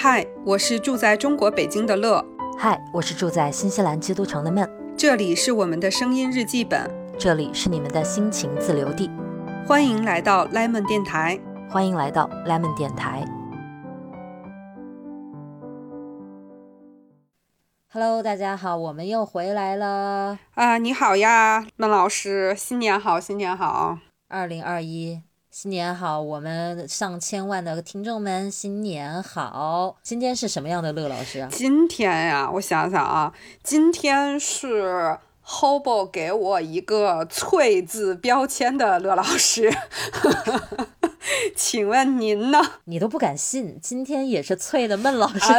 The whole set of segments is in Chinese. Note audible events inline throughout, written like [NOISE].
嗨，我是住在中国北京的乐。嗨，我是住在新西兰基督城的闷。这里是我们的声音日记本，这里是你们的心情自留地。欢迎来到 Lemon 电台，欢迎来到 Lemon 电台。Hello，大家好，我们又回来了啊！你好呀，孟老师，新年好，新年好，二零二一。新年好，我们上千万的听众们，新年好！今天是什么样的乐老师啊？今天呀，我想想啊，今天是 Hobo 给我一个“翠”字标签的乐老师，[LAUGHS] 请问您呢？你都不敢信，今天也是翠的闷老师？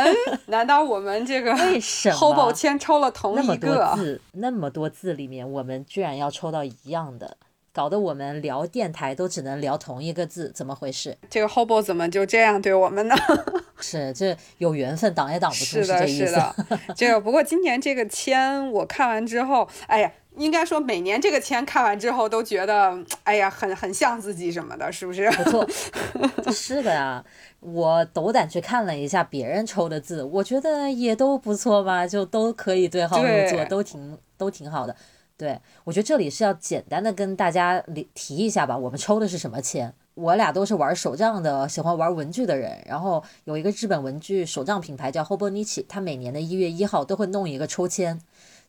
难道我们这个为什么 Hobo 签抽了同一个？那么多字，那么多字里面，我们居然要抽到一样的？搞得我们聊电台都只能聊同一个字，怎么回事？这个 Hobo 怎么就这样对我们呢？[LAUGHS] 是，这有缘分挡也挡不住，是的，是的。这个不过今年这个签我看完之后，哎呀，应该说每年这个签看完之后都觉得，哎呀，很很像自己什么的，是不是？不错，[LAUGHS] 是的呀。我斗胆去看了一下别人抽的字，我觉得也都不错吧，就都可以对号入座，都挺都挺好的。对，我觉得这里是要简单的跟大家提一下吧，我们抽的是什么签？我俩都是玩手账的，喜欢玩文具的人。然后有一个日本文具手账品牌叫 Hobonichi，它每年的一月一号都会弄一个抽签。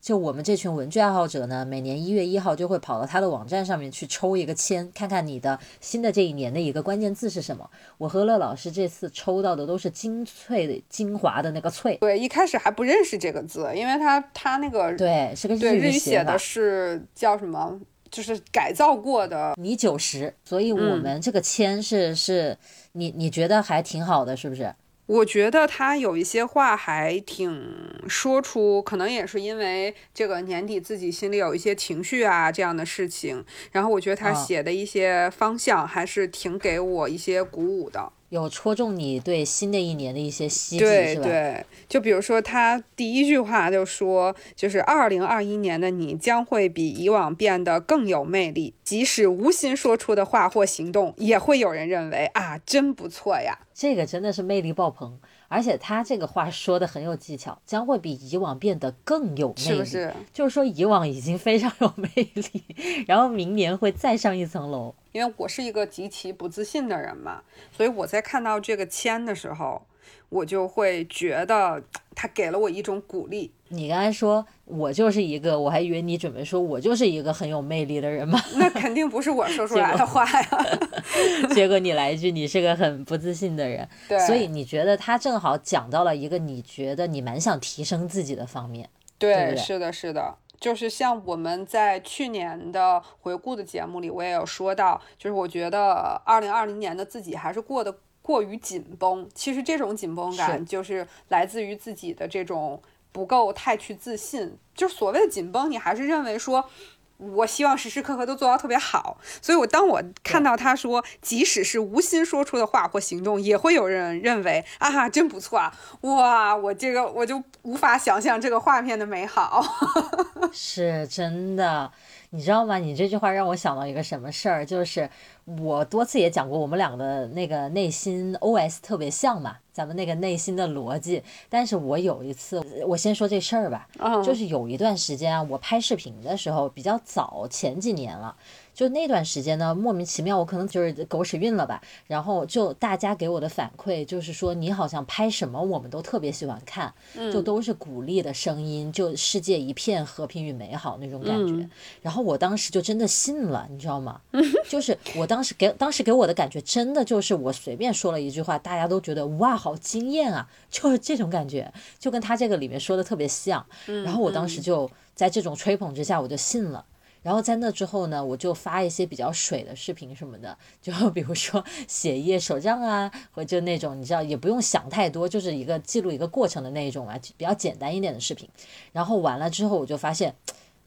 就我们这群文具爱好者呢，每年一月一号就会跑到他的网站上面去抽一个签，看看你的新的这一年的一个关键字是什么。我和乐老师这次抽到的都是精粹的精华的那个翠。对，一开始还不认识这个字，因为他他那个对是个日语写的，是叫什么？就是改造过的米九十。所以我们这个签是是你你觉得还挺好的，是不是？我觉得他有一些话还挺说出，可能也是因为这个年底自己心里有一些情绪啊这样的事情，然后我觉得他写的一些方向还是挺给我一些鼓舞的。有戳中你对新的一年的一些希冀，对对，就比如说他第一句话就说，就是二零二一年的你将会比以往变得更有魅力，即使无心说出的话或行动，也会有人认为啊，真不错呀。这个真的是魅力爆棚。而且他这个话说的很有技巧，将会比以往变得更有魅力，是不是？就是说以往已经非常有魅力，然后明年会再上一层楼。因为我是一个极其不自信的人嘛，所以我在看到这个签的时候。我就会觉得他给了我一种鼓励。你刚才说我就是一个，我还以为你准备说我就是一个很有魅力的人嘛。那肯定不是我说出来的话呀。[LAUGHS] 结果你来一句你是个很不自信的人。对。所以你觉得他正好讲到了一个你觉得你蛮想提升自己的方面。对，是的，是的，就是像我们在去年的回顾的节目里，我也有说到，就是我觉得二零二零年的自己还是过得。过于紧绷，其实这种紧绷感就是来自于自己的这种不够太去自信。就所谓的紧绷，你还是认为说，我希望时时刻刻都做到特别好。所以，我当我看到他说，即使是无心说出的话或行动，也会有人认为啊，真不错啊！哇，我这个我就无法想象这个画面的美好。[LAUGHS] 是真的。你知道吗？你这句话让我想到一个什么事儿，就是我多次也讲过，我们两个的那个内心 OS 特别像嘛，咱们那个内心的逻辑。但是我有一次，我先说这事儿吧，就是有一段时间啊，我拍视频的时候比较早，前几年了。就那段时间呢，莫名其妙，我可能就是狗屎运了吧。然后就大家给我的反馈就是说，你好像拍什么我们都特别喜欢看，就都是鼓励的声音，就世界一片和平与美好那种感觉。然后我当时就真的信了，你知道吗？[LAUGHS] 就是我当时给当时给我的感觉，真的就是我随便说了一句话，大家都觉得哇，好惊艳啊，[LAUGHS] 就是这种感觉，就跟他这个里面说的特别像。然后我当时就在这种吹捧之下，我就信了。然后在那之后呢，我就发一些比较水的视频什么的，就比如说 [LAUGHS] 写一页手账啊，或就那种你知道也不用想太多，就是一个记录一个过程的那一种啊，比较简单一点的视频。然后完了之后，我就发现，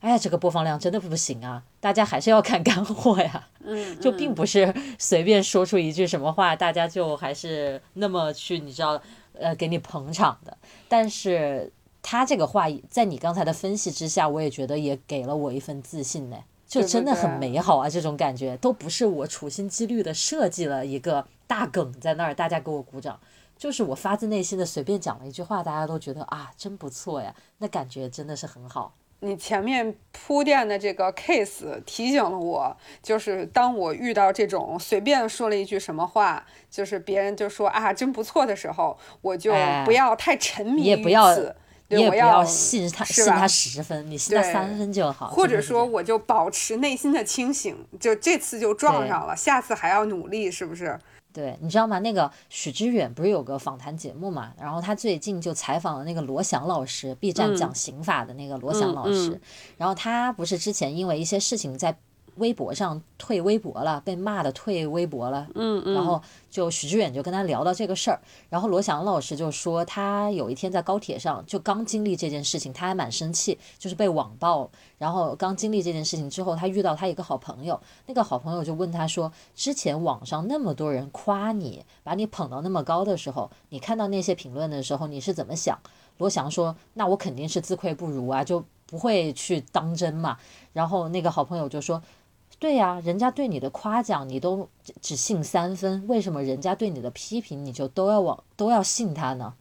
哎呀，这个播放量真的不行啊，大家还是要看干货呀。嗯，[LAUGHS] 就并不是随便说出一句什么话，大家就还是那么去你知道呃给你捧场的。但是。他这个话在你刚才的分析之下，我也觉得也给了我一份自信呢，就真的很美好啊！这种感觉都不是我处心积虑的设计了一个大梗在那儿，大家给我鼓掌，就是我发自内心的随便讲了一句话，大家都觉得啊，真不错呀，那感觉真的是很好。你前面铺垫的这个 case 提醒了我，就是当我遇到这种随便说了一句什么话，就是别人就说啊真不错的时候，我就不要太沉迷于此。你也不要信他，信他十分，你信他三分就好。或者说，我就保持内心的清醒，就这次就撞上了，下次还要努力，是不是？对，你知道吗？那个许知远不是有个访谈节目嘛？然后他最近就采访了那个罗翔老师，B 站讲刑法的那个罗翔老师。然后他不是之前因为一些事情在。微博上退微博了，被骂的退微博了。嗯嗯。然后就许知远就跟他聊到这个事儿，然后罗翔老师就说他有一天在高铁上就刚经历这件事情，他还蛮生气，就是被网暴。然后刚经历这件事情之后，他遇到他一个好朋友，那个好朋友就问他说：“之前网上那么多人夸你，把你捧到那么高的时候，你看到那些评论的时候，你是怎么想？”罗翔说：“那我肯定是自愧不如啊，就不会去当真嘛。”然后那个好朋友就说。对呀，人家对你的夸奖你都只信三分，为什么人家对你的批评你就都要往都要信他呢？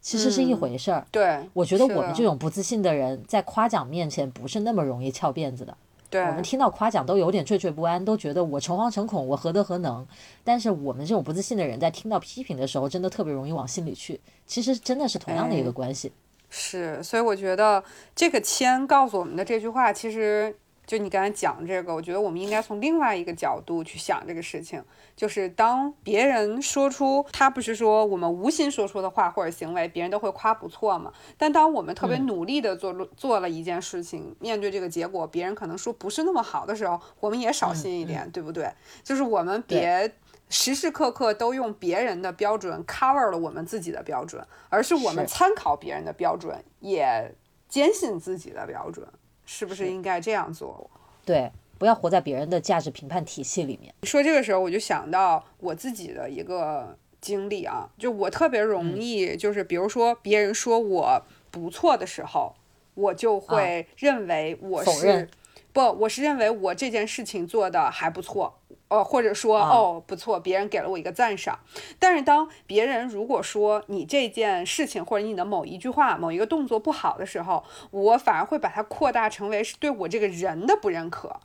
其实是一回事儿。对，我觉得我们这种不自信的人在夸奖面前不是那么容易翘辫子的。对，我们听到夸奖都有点惴惴不安，都觉得我诚惶诚恐，我何德何能？但是我们这种不自信的人在听到批评的时候，真的特别容易往心里去。其实真的是同样的一个关系。是，所以我觉得这个谦告诉我们的这句话，其实。就你刚才讲这个，我觉得我们应该从另外一个角度去想这个事情，就是当别人说出他不是说我们无心说出的话或者行为，别人都会夸不错嘛。但当我们特别努力的做做了一件事情，面对这个结果，别人可能说不是那么好的时候，我们也少心一点，对不对？就是我们别时时刻刻都用别人的标准 cover 了我们自己的标准，而是我们参考别人的标准，也坚信自己的标准。是不是应该这样做？对，不要活在别人的价值评判体系里面。说这个时候，我就想到我自己的一个经历啊，就我特别容易，就是比如说别人说我不错的时候，我就会认为我是不，我是认为我这件事情做的还不错。哦，或者说哦不错，别人给了我一个赞赏。但是当别人如果说你这件事情或者你的某一句话、某一个动作不好的时候，我反而会把它扩大成为是对我这个人的不认可。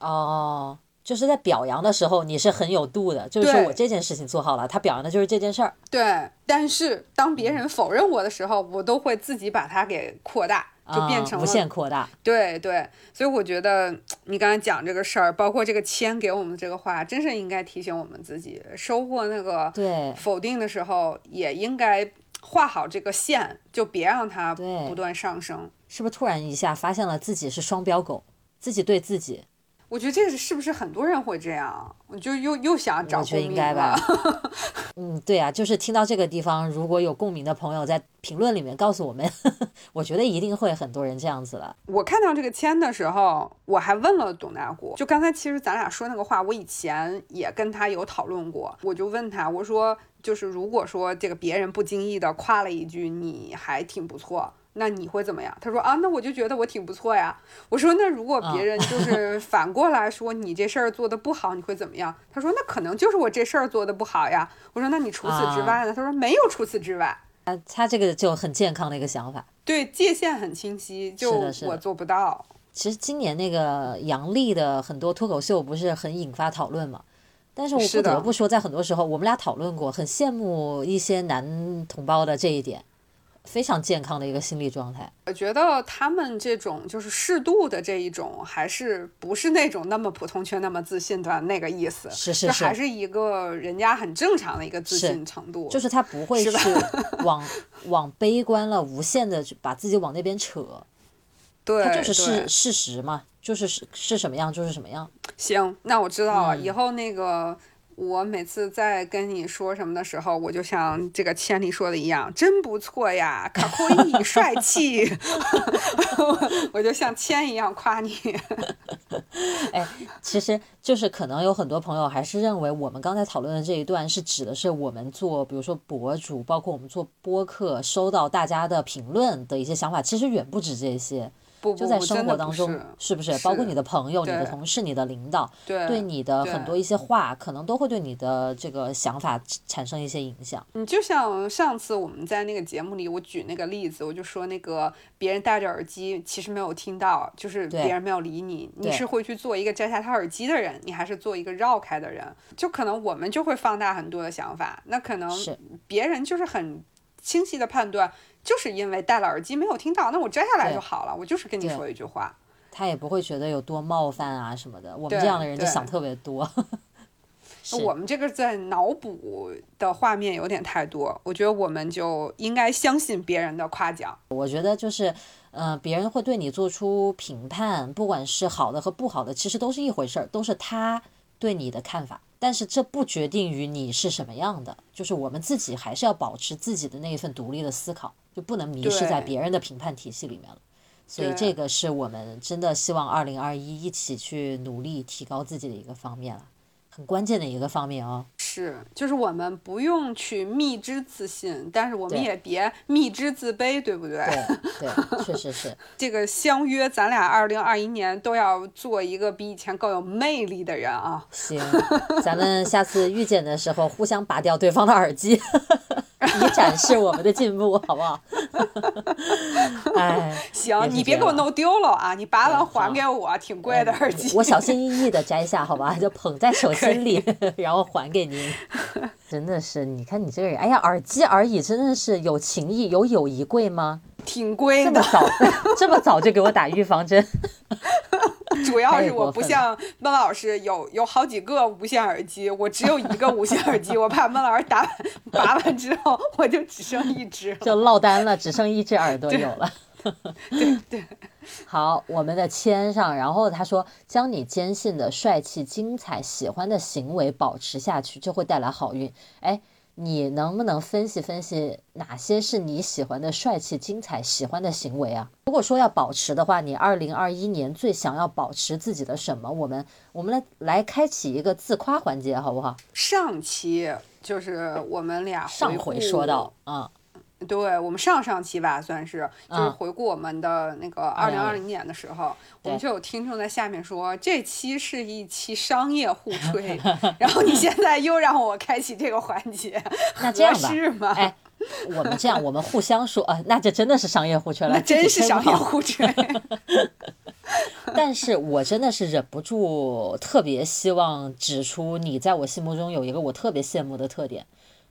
哦，就是在表扬的时候你是很有度的，就是说我这件事情做好了，他表扬的就是这件事儿。对，但是当别人否认我的时候，我都会自己把它给扩大。就变成了无限扩大，对对，所以我觉得你刚才讲这个事儿，包括这个签给我们这个话，真是应该提醒我们自己，收获那个否定的时候，也应该画好这个线，就别让它不断上升。是不是突然一下发现了自己是双标狗，自己对自己？我觉得这个是不是很多人会这样？我就又又想找应该吧。[LAUGHS] 嗯，对啊，就是听到这个地方，如果有共鸣的朋友在评论里面告诉我们，[LAUGHS] 我觉得一定会很多人这样子了。我看到这个签的时候，我还问了董大国，就刚才其实咱俩说那个话，我以前也跟他有讨论过。我就问他，我说就是如果说这个别人不经意的夸了一句，你还挺不错。那你会怎么样？他说啊，那我就觉得我挺不错呀。我说那如果别人就是 [LAUGHS] 反过来说你这事儿做的不好，你会怎么样？他说那可能就是我这事儿做的不好呀。我说那你除此之外呢？他说没有除此之外。啊他这个就很健康的一个想法，对界限很清晰，就我做不到。其实今年那个杨笠的很多脱口秀不是很引发讨论嘛？但是我不得不说，在很多时候我们俩讨论过，很羡慕一些男同胞的这一点。非常健康的一个心理状态。我觉得他们这种就是适度的这一种，还是不是那种那么普通却那么自信的那个意思？是是是，还是一个人家很正常的一个自信程度。就是他不会是往 [LAUGHS] 往悲观了，无限的把自己往那边扯。对，他就是事事实嘛，就是是是什么样就是什么样。行，那我知道了，以后那个。我每次在跟你说什么的时候，我就像这个千里说的一样，真不错呀，卡酷伊帅气，[LAUGHS] 我就像千一样夸你。[LAUGHS] 哎，其实就是可能有很多朋友还是认为我们刚才讨论的这一段是指的是我们做，比如说博主，包括我们做播客，收到大家的评论的一些想法，其实远不止这些。不就在生活当中，是是不是？包括你的朋友、你的同事、你的领导，对对你的很多一些话，可能都会对你的这个想法产生一些影响。你就像上次我们在那个节目里，我举那个例子，我就说那个别人戴着耳机，其实没有听到，就是别人没有理你，你是会去做一个摘下他耳机的人，你还是做一个绕开的人？就可能我们就会放大很多的想法，那可能别人就是很清晰的判断，就是因为戴了耳机没有听到，那我摘下来就好了，我就是跟你说一句话。他也不会觉得有多冒犯啊什么的。我们这样的人就想特别多。[LAUGHS] 是我们这个在脑补的画面有点太多，我觉得我们就应该相信别人的夸奖。我觉得就是，呃，别人会对你做出评判，不管是好的和不好的，其实都是一回事儿，都是他对你的看法。但是这不决定于你是什么样的，就是我们自己还是要保持自己的那一份独立的思考，就不能迷失在别人的评判体系里面了。所以这个是我们真的希望二零二一一起去努力提高自己的一个方面了，很关键的一个方面哦。是，就是我们不用去蜜之自信，但是我们也别蜜之自卑，对不对？[LAUGHS] 对对，确实是。[LAUGHS] 这个相约，咱俩二零二一年都要做一个比以前更有魅力的人啊！[LAUGHS] 行，咱们下次遇见的时候，互相拔掉对方的耳机，以展示我们的进步，好不好？哎，行你别给我弄丢了啊！你拔完还给我，挺贵的耳机。我小心翼翼的摘下，好吧，就捧在手心里，然后还给您。[LAUGHS] 真的是，你看你这个人，哎呀，耳机而已，真的是有情谊，有友谊贵吗？挺贵的，这么早，[LAUGHS] 这么早就给我打预防针，[LAUGHS] 主要是我不像孟老师有有好几个无线耳机，我只有一个无线耳机，我怕孟老师打完拔完之后我就只剩一只。就落单了，只剩一只耳朵有了。对对，好，我们的签上，然后他说，将你坚信的帅气、精彩、喜欢的行为保持下去，就会带来好运。哎，你能不能分析分析哪些是你喜欢的帅气、精彩、喜欢的行为啊？如果说要保持的话，你二零二一年最想要保持自己的什么？我们我们来来开启一个自夸环节，好不好？上期就是我们俩上回回说到，嗯，对我们上上期吧，算是就是嗯回顾我们的那个二零二零年的时候，我们就有听众在下面说这期是一期商业互 [LAUGHS] 吹，然后你现在又让我开启这个环节，那这样吧？哎，我们这样，我们互相说，啊，那这真的是商业互吹了，那真是商业好互吹。[LAUGHS] 但是我真的是忍不住，特别希望指出你在我心目中有一个我特别羡慕的特点，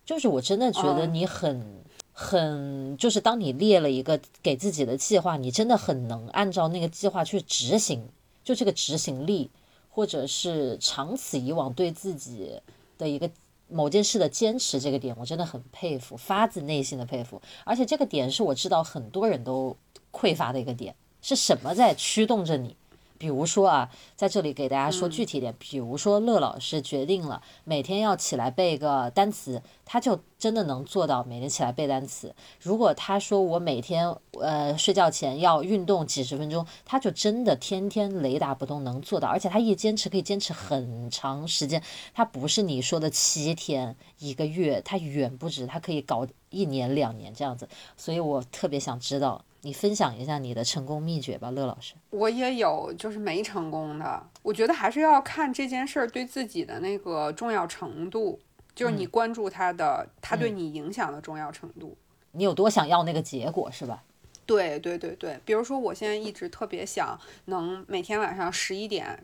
就是我真的觉得嗯你很、很，就是当你列了一个给自己的计划，你真的很能按照那个计划去执行，就这个执行力，或者是长此以往对自己的一个。某件事的坚持这个点，我真的很佩服，发自内心的佩服。而且这个点是我知道很多人都匮乏的一个点，是什么在驱动着你？比如说啊，在这里给大家说具体点，比如说乐老师决定了每天要起来背个单词，他就真的能做到每天起来背单词。如果他说我每天呃睡觉前要运动几十分钟，他就真的天天雷打不动能做到，而且他一坚持可以坚持很长时间，他不是你说的七天一个月，他远不止，他可以搞一年两年这样子。所以我特别想知道。你分享一下你的成功秘诀吧，乐老师。我也有就是没成功的，我觉得还是要看这件事儿对自己的那个重要程度，就是你关注他的，他对你影响的重要程度。你有多想要那个结果是吧？对对对对，比如说我现在一直特别想能每天晚上十一点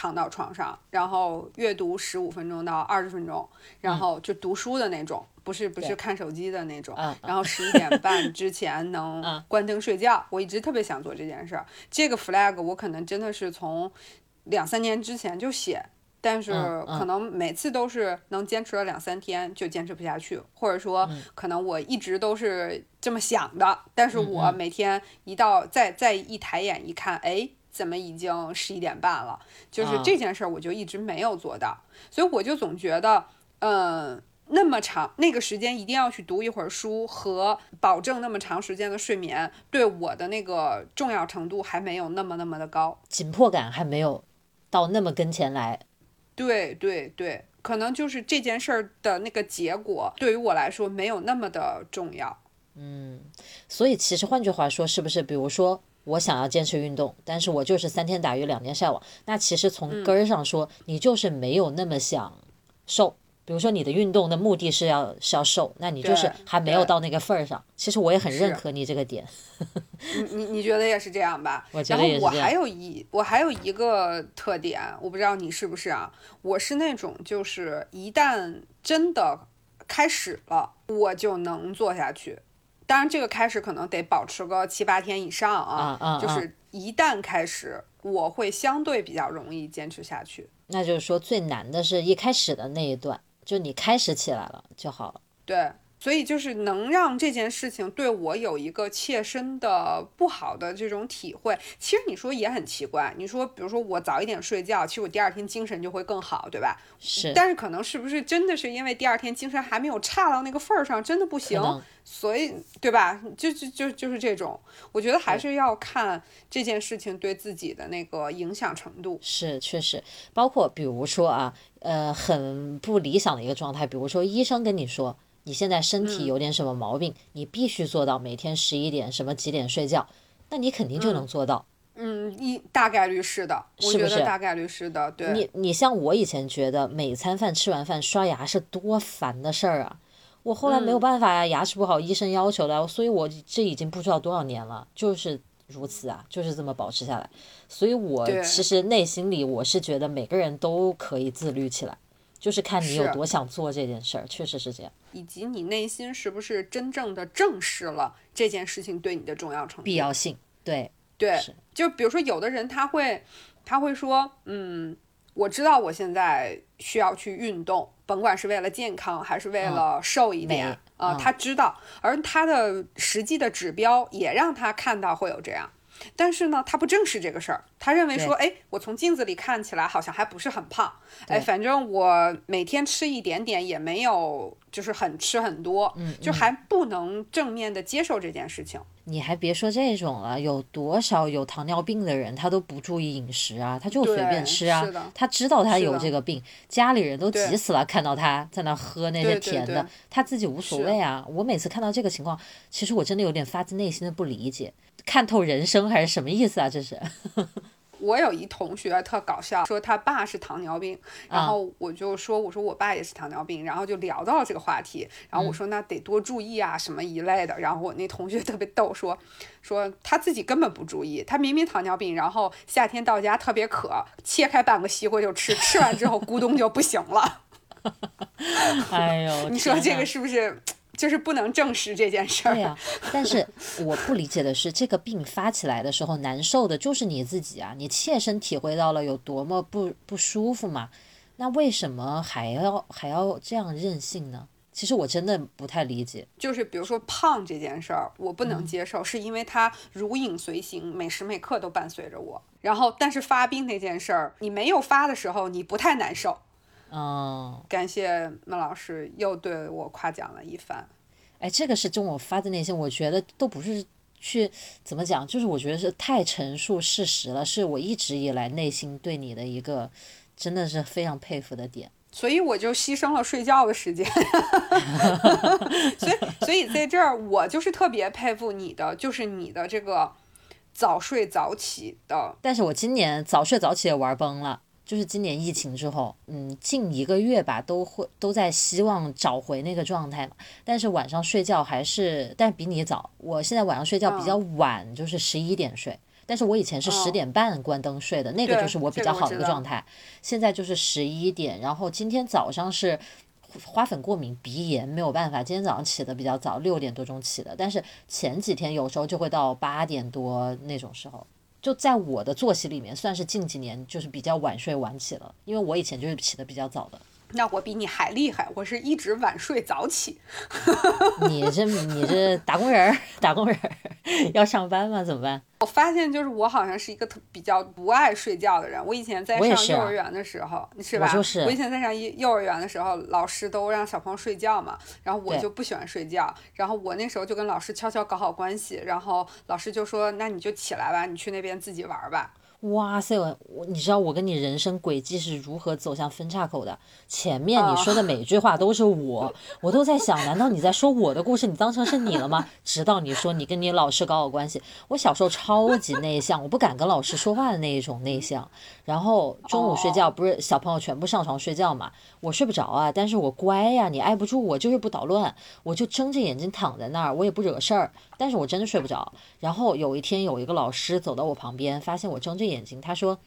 躺到床上，然后阅读十五分钟到二十分钟，然后就读书的那种，不是不是看手机的那种。嗯然后十一点半之前能嗯关灯睡觉，我一直特别想做这件事儿。这个 flag 我可能真的是从两三年之前就写。但是可能每次都是能坚持了两三天就坚持不下去，或者说嗯可能我一直都是这么想的，但是嗯我每天一到再再一抬眼一看，哎，怎么已经十一点半了？就是啊这件事儿我就一直没有做到，所以我就总觉得，嗯。那么长那个时间一定要去读一会儿书和保证那么长时间的睡眠，对我的那个重要程度还没有那么那么的高。紧迫感还没有到那么跟前来。对对对，可能就是这件事儿的那个结果对于我来说没有那么的重要。嗯，所以其实换句话说，是不是比如说我想要坚持运动，但是我就是三天打鱼两天晒网。那其实从根儿上说，你就是没有那么想瘦。比如说你的运动的目的是要是要瘦，那你就是还没有到那个份儿上。其实我也很认可你这个点。你你你觉得也是这样吧？我觉得也是然后我还有一我还有一个特点，我不知道你是不是啊？我是那种就是一旦真的开始了，我就能做下去。当然，这个开始可能得保持个七八天以上啊，就是一旦开始，我会相对比较容易坚持下去。那就是说，最难的是一开始的那一段，就你开始起来了就好了。对。所以就是能让这件事情对我有一个切身的不好的这种体会。其实你说也很奇怪，你说比如说我早一点睡觉，其实我第二天精神就会更好，对吧？是。但是可能是不是真的是因为第二天精神还没有差到那个份儿上，真的不行，所以对吧？就就就就是这种，我觉得还是要看这件事情对自己的那个影响程度。是，确实，包括比如说啊，呃，很不理想的一个状态，比如说医生跟你说。你现在身体有点什么毛病，你必须做到每天十一点什么几点睡觉，那你肯定就能做到。嗯，一大概率是的，是不是？大概率是的，对。你你像我以前觉得每餐饭吃完饭刷牙是多烦的事儿啊，我后来没有办法呀，牙齿不好，医生要求的，所以我这已经不知道多少年了，就是如此啊，就是这么保持下来。所以我其实内心里我是觉得每个人都可以自律起来。就是看你有多想做这件事儿，确实是这样。以及你内心是不是真正的正视了这件事情对你的重要程度、必要性？对对，就比如说有的人他会他会说，嗯，我知道我现在需要去运动，甭管是为了健康还是为了瘦一点啊，他知道，而他的实际的指标也让他看到会有这样。但是呢，他不正视这个事儿，他认为说，哎，我从镜子里看起来好像还不是很胖，哎，反正我每天吃一点点也没有，就是很吃很多，嗯，就还不能正面的接受这件事情。你还别说这种了，有多少有糖尿病的人，他都不注意饮食啊，他就随便吃啊，他知道他有这个病，家里人都急死了，看到他在那喝那些甜的，他自己无所谓啊。我每次看到这个情况，其实我真的有点发自内心的不理解。看透人生还是什么意思啊？这是。[LAUGHS] 我有一同学特搞笑，说他爸是糖尿病，然后我就说，我说我爸也是糖尿病，然后就聊到了这个话题，然后我说那得多注意啊，什么一类的。然后我那同学特别逗，说 [LAUGHS] 说他自己根本不注意，他明明糖尿病，然后夏天到家特别渴，切开半个西瓜就吃，吃完之后咕咚就不行了。[LAUGHS] 哎呦，你说这个是不是？就是不能证实这件事儿。对呀，[LAUGHS] 但是我不理解的是，这个病发起来的时候，难受的就是你自己啊！你切身体会到了有多么不不舒服嘛？那为什么还要还要这样任性呢？其实我真的不太理解。就是比如说胖这件事儿，我不能接受，是因为它如影随形，每时每刻都伴随着我。然后，但是发病那件事儿，你没有发的时候，你不太难受。哦，感谢孟老师又对我夸奖了一番。哎，这个是真我发自内心，我觉得都不是去怎么讲，就是我觉得是太陈述事实了，是我一直以来内心对你的一个真的是非常佩服的点。所以我就牺牲了睡觉的时间。[LAUGHS] 所以，所以在这儿我就是特别佩服你的，就是你的这个早睡早起的。但是我今年早睡早起也玩崩了。就是今年疫情之后，嗯，近一个月吧，都会都在希望找回那个状态嘛。但是晚上睡觉还是，但比你早。我现在晚上睡觉比较晚，就是十一点睡。但是我以前是十点半关灯睡的，那个就是我比较好的一个状态。现在就是十一点，然后今天早上是花粉过敏、鼻炎，没有办法。今天早上起的比较早，六点多钟起的。但是前几天有时候就会到八点多那种时候。就在我的作息里面，算是近几年就是比较晚睡晚起了，因为我以前就是起的比较早的。那我比你还厉害，我是一直晚睡早起。[LAUGHS] 你这你这打工人儿，打工人儿要上班吗？怎么办？我发现就是我好像是一个特比较不爱睡觉的人。我以前在上幼儿园的时候，是吧？我以前在上幼幼儿园的时候，老师都让小朋友睡觉嘛，然后我就不喜欢睡觉。然后我那时候就跟老师悄悄搞好关系，然后老师就说：“那你就起来吧，你去那边自己玩吧。”哇塞，我我你知道我跟你人生轨迹是如何走向分岔口的？前面你说的每句话都是我，我都在想，难道你在说我的故事？你当成是你了吗？直到你说你跟你老师搞好关系，我小时候超级内向，我不敢跟老师说话的那一种内向。然后中午睡觉不是小朋友全部上床睡觉嘛，我睡不着啊，但是我乖呀，你挨不住我就是不捣乱，我就睁着眼睛躺在那儿，我也不惹事儿，但是我真的睡不着。然后有一天有一个老师走到我旁边，发现我睁着。眼睛，他说：“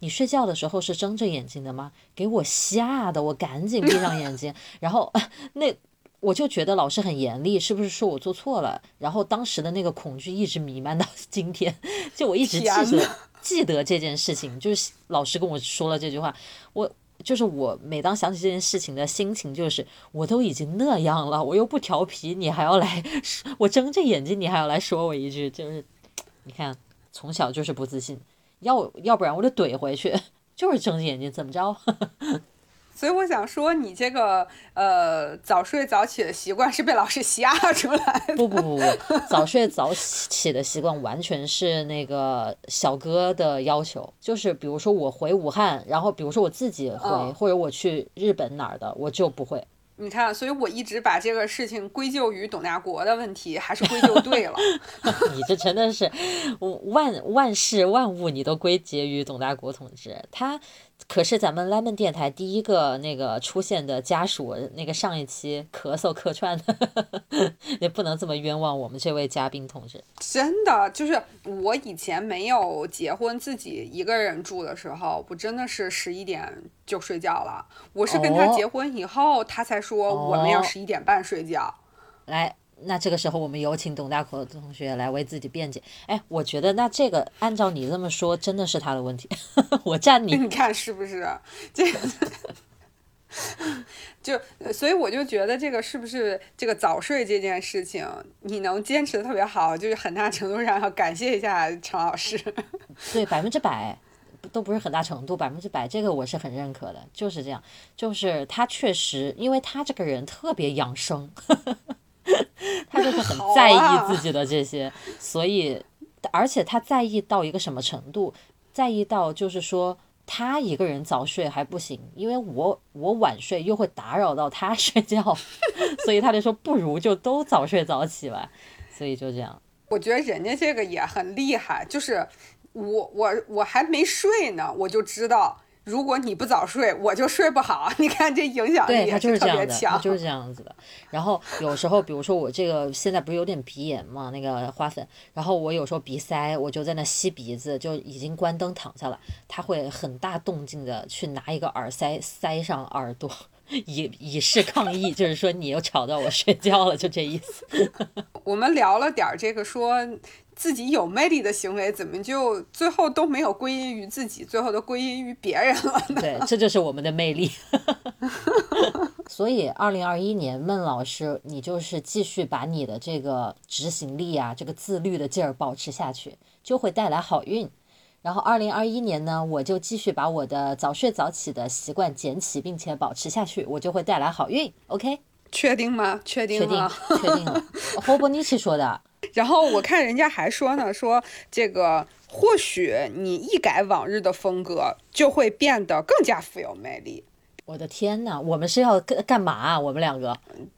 你睡觉的时候是睁着眼睛的吗？”给我吓得我赶紧闭上眼睛。然后 [LAUGHS] 那我就觉得老师很严厉，是不是说我做错了？然后当时的那个恐惧一直弥漫到 [LAUGHS] 今天，就我一直记得记得这件事情，就是老师跟我说了这句话。我就是我每当想起这件事情的心情，就是我都已经那样了，我又不调皮，你还要来，[LAUGHS] 我睁着眼睛，你还要来说我一句，就是你看，从小就是不自信。要要不然我就怼回去，[LAUGHS] 就是睁着眼睛怎么着？所以我想说，你这个呃早睡早起的习惯是被老师吓出来的。不不不不，早睡早起的习惯完全是那个小哥的要求。就是比如说我回武汉，然后比如说我自己回，或者我去日本哪儿的，我就不会。你看，所以我一直把这个事情归咎于董大国的问题，还是归咎对了。[LAUGHS] 你这真的是万万事万物，你都归结于董大国同志。他可是咱们 lemon 电台第一个那个出现的家属，那个上一期咳嗽客串的，[LAUGHS] 也不能这么冤枉我们这位嘉宾同志。真的，就是我以前没有结婚，自己一个人住的时候，我真的是十一点就睡觉了。我是跟他结婚以后，他才。说我们要十一点半睡觉，来，那这个时候我们有请董大口同学来为自己辩解。哎，我觉得那这个按照你这么说，真的是他的问题，[LAUGHS] 我站你。[LAUGHS] 你看是不是？这个 [LAUGHS] 就所以我就觉得这个是不是这个早睡这件事情，你能坚持的特别好，就是很大程度上要感谢一下陈老师。对，百分之百。都不是很大程度，百分之百，这个我是很认可的，就是这样，就是他确实，因为他这个人特别养生，[LAUGHS] 他就是很在意自己的这些，所以，而且他在意到一个什么程度，在意到就是说他一个人早睡还不行，因为我我晚睡又会打扰到他睡觉，[LAUGHS] 所以他就说不如就都早睡早起吧，所以就这样。我觉得人家这个也很厉害，就是。我我我还没睡呢，我就知道，如果你不早睡，我就睡不好。[LAUGHS] 你看这影响力是特别强，就是这样子的。然后有时候，比如说我这个现在不是有点鼻炎嘛，那个花粉，然后我有时候鼻塞，我就在那吸鼻子，就已经关灯躺下了，他会很大动静的去拿一个耳塞塞上耳朵，[LAUGHS] 以以示抗议，就是说你又吵到我睡觉了，就这意思。[LAUGHS] 我们聊了点儿这个说。自己有魅力的行为，怎么就最后都没有归因于自己，最后都归因于别人了呢？[LAUGHS] 对，这就是我们的魅力。所以，二零二一年，孟老师，你就是继续把你的这个执行力啊，这个自律的劲儿保持下去，就会带来好运。然后，二零二一年呢，我就继续把我的早睡早起的习惯捡起，并且保持下去，我就会带来好运。OK？确定吗？确定了。确定了。[LAUGHS] 霍伯尼奇说的。然后我看人家还说呢，说这个或许你一改往日的风格，就会变得更加富有魅力。我的天呐，我们是要干干嘛？我们两个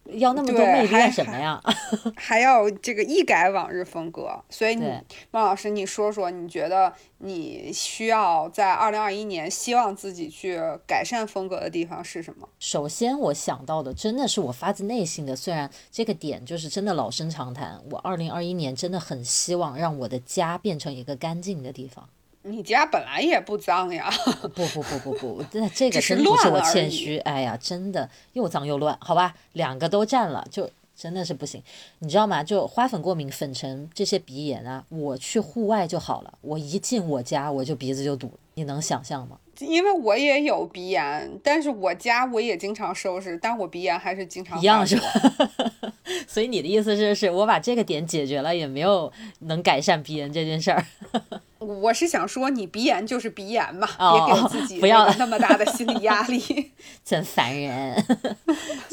要那么多魅力干什么呀？[LAUGHS] 还要这个一改往日风格。所以，你孟老师，你说说，你觉得你需要在二零二一年希望自己去改善风格的地方是什么？首先，我想到的真的是我发自内心的，虽然这个点就是真的老生常谈，我二零二一年真的很希望让我的家变成一个干净的地方。你家本来也不脏呀！[LAUGHS] 不不不不不，这这个 [LAUGHS] 真不是我谦虚。哎呀，真的又脏又乱，好吧，两个都占了，就真的是不行。你知道吗？就花粉过敏、粉尘这些鼻炎啊，我去户外就好了。我一进我家，我就鼻子就堵，你能想象吗？因为我也有鼻炎，但是我家我也经常收拾，但我鼻炎还是经常一样是吧？[LAUGHS] 所以你的意思是，是我把这个点解决了，也没有能改善鼻炎这件事儿。我是想说，你鼻炎就是鼻炎嘛，别给自己不要那么大的心理压力，[LAUGHS] 真烦人。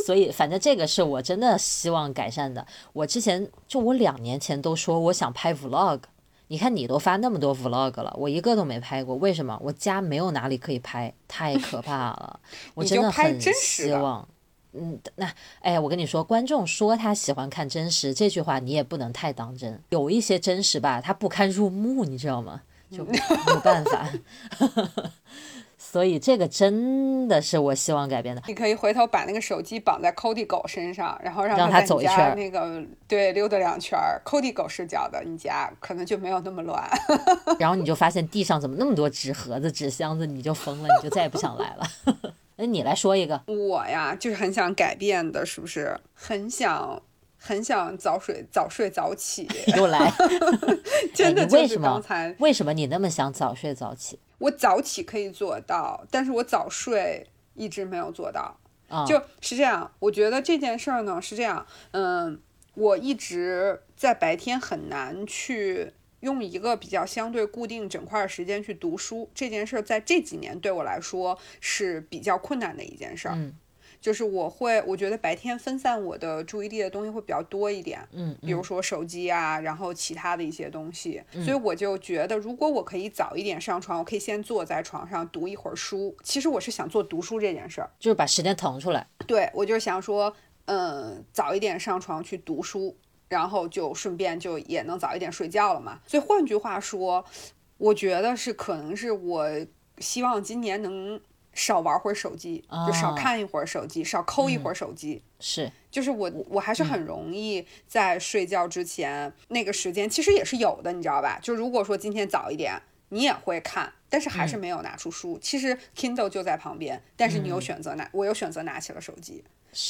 所以，反正这个是我真的希望改善的。我之前就我两年前都说我想拍 vlog，你看你都发那么多 vlog 了，我一个都没拍过，为什么？我家没有哪里可以拍，太可怕了。[LAUGHS] 我真的很希望，嗯，那哎，我跟你说，观众说他喜欢看真实这句话，你也不能太当真。有一些真实吧，他不堪入目，你知道吗？就没有办法。[LAUGHS] 所以这个真的是我希望改变的。你可以回头把那个手机绑在 Cody 狗身上，然后让他走一圈，那个对溜达两圈，Cody 狗视角的你家可能就没有那么乱。[LAUGHS] 然后你就发现地上怎么那么多纸盒子、纸箱子，你就疯了，你就再也不想来了。那你来说一个。我呀，就是很想改变的，是不是？很想很想早睡早睡早起。[LAUGHS] 又来，[LAUGHS] 真的就是刚才为什么你那么想早睡早起？我早起可以做到，但是我早睡一直没有做到。就是这样，我觉得这件事儿呢是这样，嗯，我一直在白天很难去用一个比较相对固定整块儿时间去读书，这件事儿在这几年对我来说是比较困难的一件事儿。就是我会，我觉得白天分散我的注意力的东西会比较多一点，嗯，比如说手机啊，然后其他的一些东西，所以我就觉得，如果我可以早一点上床，我可以先坐在床上读一会儿书。其实我是想做读书这件事儿，就是把时间腾出来。对，我就是想说，嗯，早一点上床去读书，然后就顺便就也能早一点睡觉了嘛。所以换句话说，我觉得是可能是我希望今年能。少玩会儿手机，就少看一会儿手机，少抠一会儿手机。是，就是我，我还是很容易在睡觉之前那个时间，其实也是有的，你知道吧？就如果说今天早一点，你也会看，但是还是没有拿出书。其实 Kindle 就在旁边，但是你有选择拿，我有选择拿起了手机，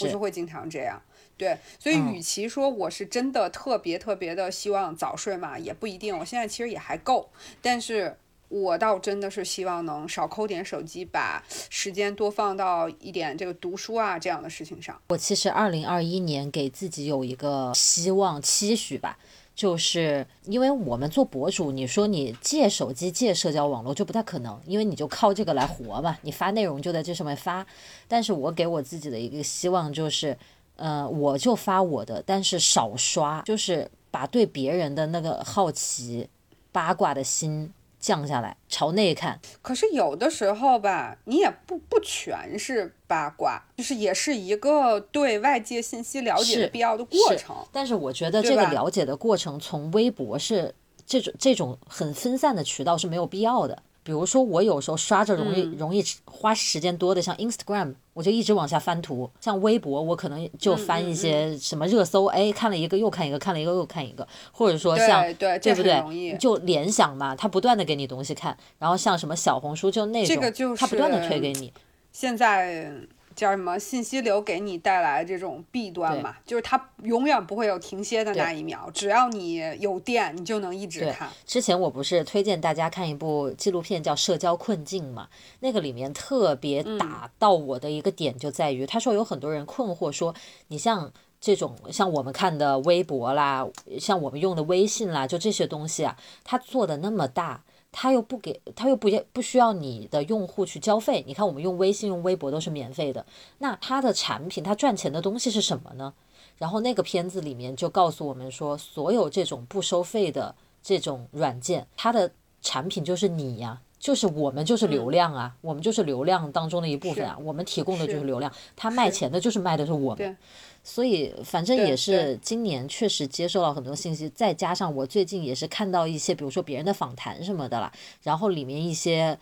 我就会经常这样。对，所以与其说我是真的特别特别的希望早睡嘛，也不一定。我现在其实也还够，但是。我倒真的是希望能少抠点手机，把时间多放到一点这个读书啊这样的事情上。我其实二零二一年给自己有一个希望期许吧，就是因为我们做博主，你说你借手机、借社交网络就不太可能，因为你就靠这个来活嘛，你发内容就在这上面发。但是我给我自己的一个希望就是，呃，我就发我的，但是少刷，就是把对别人的那个好奇、八卦的心。降下来，朝内看。可是有的时候吧，你也不不全是八卦，就是也是一个对外界信息了解的必要的过程。但是我觉得这个了解的过程，从微博是这种这种很分散的渠道是没有必要的。比如说，我有时候刷着容易容易花时间多的，像 Instagram，我就一直往下翻图；像微博，我可能就翻一些什么热搜，哎，看了一个又看一个，看了一个又看一个，或者说像对对不对？就联想嘛，它不断的给你东西看。然后像什么小红书，就那种，它不断的推给你。现在。叫什么？信息流给你带来这种弊端嘛？就是它永远不会有停歇的那一秒，只要你有电，你就能一直看。之前我不是推荐大家看一部纪录片叫《社交困境》嘛？那个里面特别打到我的一个点就在于，他说有很多人困惑说，你像这种像我们看的微博啦，像我们用的微信啦，就这些东西啊，它做的那么大。他又不给，他又不不需要你的用户去交费。你看，我们用微信、用微博都是免费的。那他的产品，他赚钱的东西是什么呢？然后那个片子里面就告诉我们说，所有这种不收费的这种软件，它的产品就是你呀，就是我们就是流量啊，我们就是流量当中的一部分啊，我们提供的就是流量，他卖钱的就是卖的是我们。所以，反正也是今年确实接受了很多信息，再加上我最近也是看到一些，比如说别人的访谈什么的啦，然后里面一些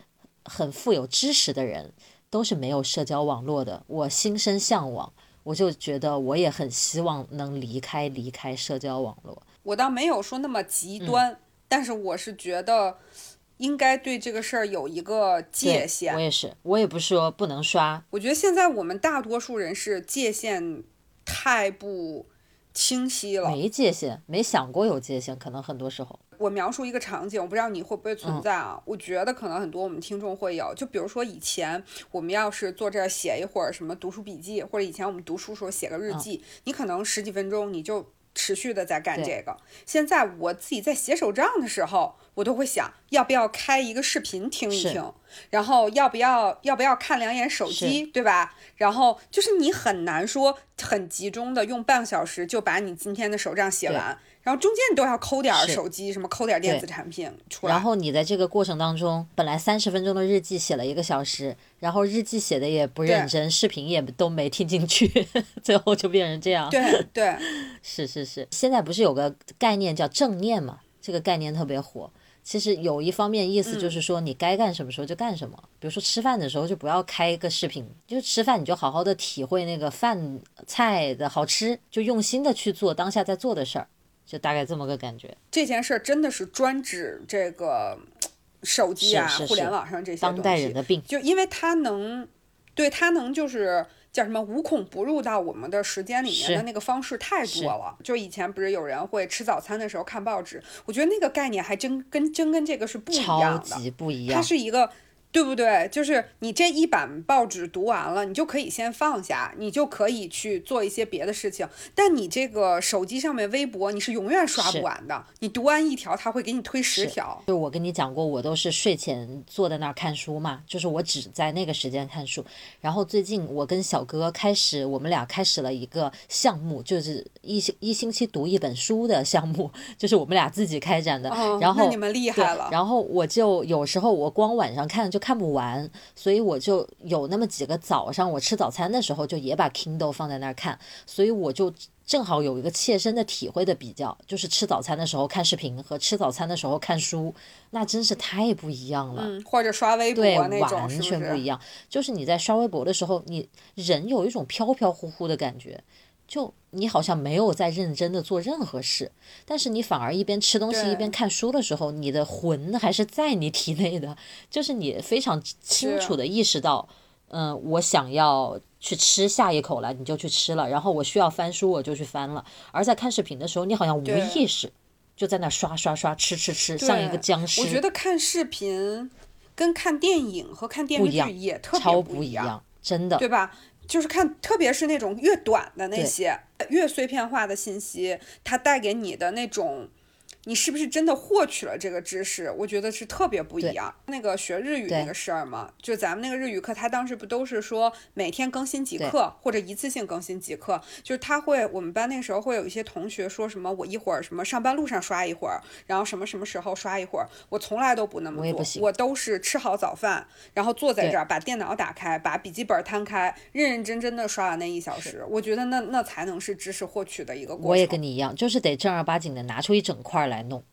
很富有知识的人都是没有社交网络的，我心生向往，我就觉得我也很希望能离开离开社交网络。我倒没有说那么极端，但是我是觉得应该对这个事儿有一个界限。我也是，我也不是说不能刷。我觉得现在我们大多数人是界限。太不清晰了，没界限，没想过有界限，可能很多时候。我描述一个场景，我不知道你会不会存在啊？我觉得可能很多我们听众会有，就比如说以前我们要是坐这儿写一会儿什么读书笔记，或者以前我们读书时候写个日记，你可能十几分钟你就持续的在干这个。现在我自己在写手账的时候，我都会想要不要开一个视频听一听，然后要不要要不要看两眼手机，对吧？然后就是你很难说很集中的用半个小时就把你今天的手账写完。然后中间你都要抠点手机，什么抠点电子产品出来。然后你在这个过程当中，本来三十分钟的日记写了一个小时，然后日记写的也不认真，视频也都没听进去，[LAUGHS] 最后就变成这样。对对，[LAUGHS] 是是是。现在不是有个概念叫正念嘛？这个概念特别火。其实有一方面意思就是说，你该干什么时候就干什么。比如说吃饭的时候就不要开一个视频，就吃饭你就好好的体会那个饭菜的好吃，就用心的去做当下在做的事儿。就大概这么个感觉。这件事儿真的是专指这个手机啊、互联网上这些当代人的病。就因为它能，对它能就是叫什么无孔不入到我们的时间里面的那个方式太多了。就以前不是有人会吃早餐的时候看报纸，我觉得那个概念还真跟真跟这个是不一样的，超级不一样。它是一个。对不对？就是你这一版报纸读完了，你就可以先放下，你就可以去做一些别的事情。但你这个手机上面微博，你是永远刷不完的。你读完一条，他会给你推十条。就我跟你讲过，我都是睡前坐在那儿看书嘛，就是我只在那个时间看书。然后最近我跟小哥开始，我们俩开始了一个项目，就是一星一星期读一本书的项目，就是我们俩自己开展的。然后你们厉害了。然后我就有时候我光晚上看就。看不完，所以我就有那么几个早上，我吃早餐的时候就也把 Kindle 放在那儿看，所以我就正好有一个切身的体会的比较，就是吃早餐的时候看视频和吃早餐的时候看书，那真是太不一样了。或者刷微博那种，完全不一样。就是你在刷微博的时候，你人有一种飘飘忽忽的感觉。就你好像没有在认真的做任何事，但是你反而一边吃东西一边看书的时候，你的魂还是在你体内的，[LAUGHS] 就是你非常清楚的意识到，嗯，我想要去吃下一口了，你就去吃了，然后我需要翻书，我就去翻了。而在看视频的时候，你好像无意识就在那刷刷刷吃吃吃，像一个僵尸。我觉得看视频跟看电影和看电视剧也特别不一样，真的，对吧？就是看，特别是那种越短的那些，越碎片化的信息，它带给你的那种。你是不是真的获取了这个知识？我觉得是特别不一样。那个学日语那个事儿嘛，就咱们那个日语课，他当时不都是说每天更新几课，或者一次性更新几课？就是他会，我们班那时候会有一些同学说什么，我一会儿什么上班路上刷一会儿，然后什么什么时候刷一会儿。我从来都不那么做，我都是吃好早饭，然后坐在这儿，把电脑打开，把笔记本摊开，认认真真的刷完那一小时。我觉得那那才能是知识获取的一个过程。我也跟你一样，就是得正儿八经的拿出一整块来。来弄，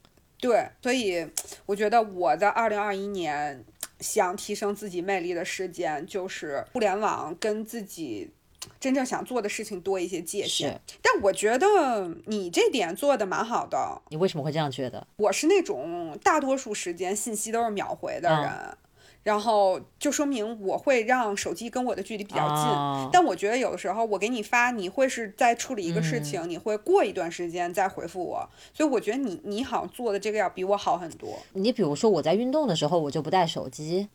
对，所以我觉得我在二零二一年想提升自己魅力的时间，就是互联网跟自己真正想做的事情多一些界限。但我觉得你这点做的蛮好的。你为什么会这样觉得？我是那种大多数时间信息都是秒回的人。然后就说明我会让手机跟我的距离比较近，但我觉得有的时候我给你发，你会是在处理一个事情，你会过一段时间再回复我，所以我觉得你你好像做的这个要比我好很多。你比如说我在运动的时候，我就不带手机。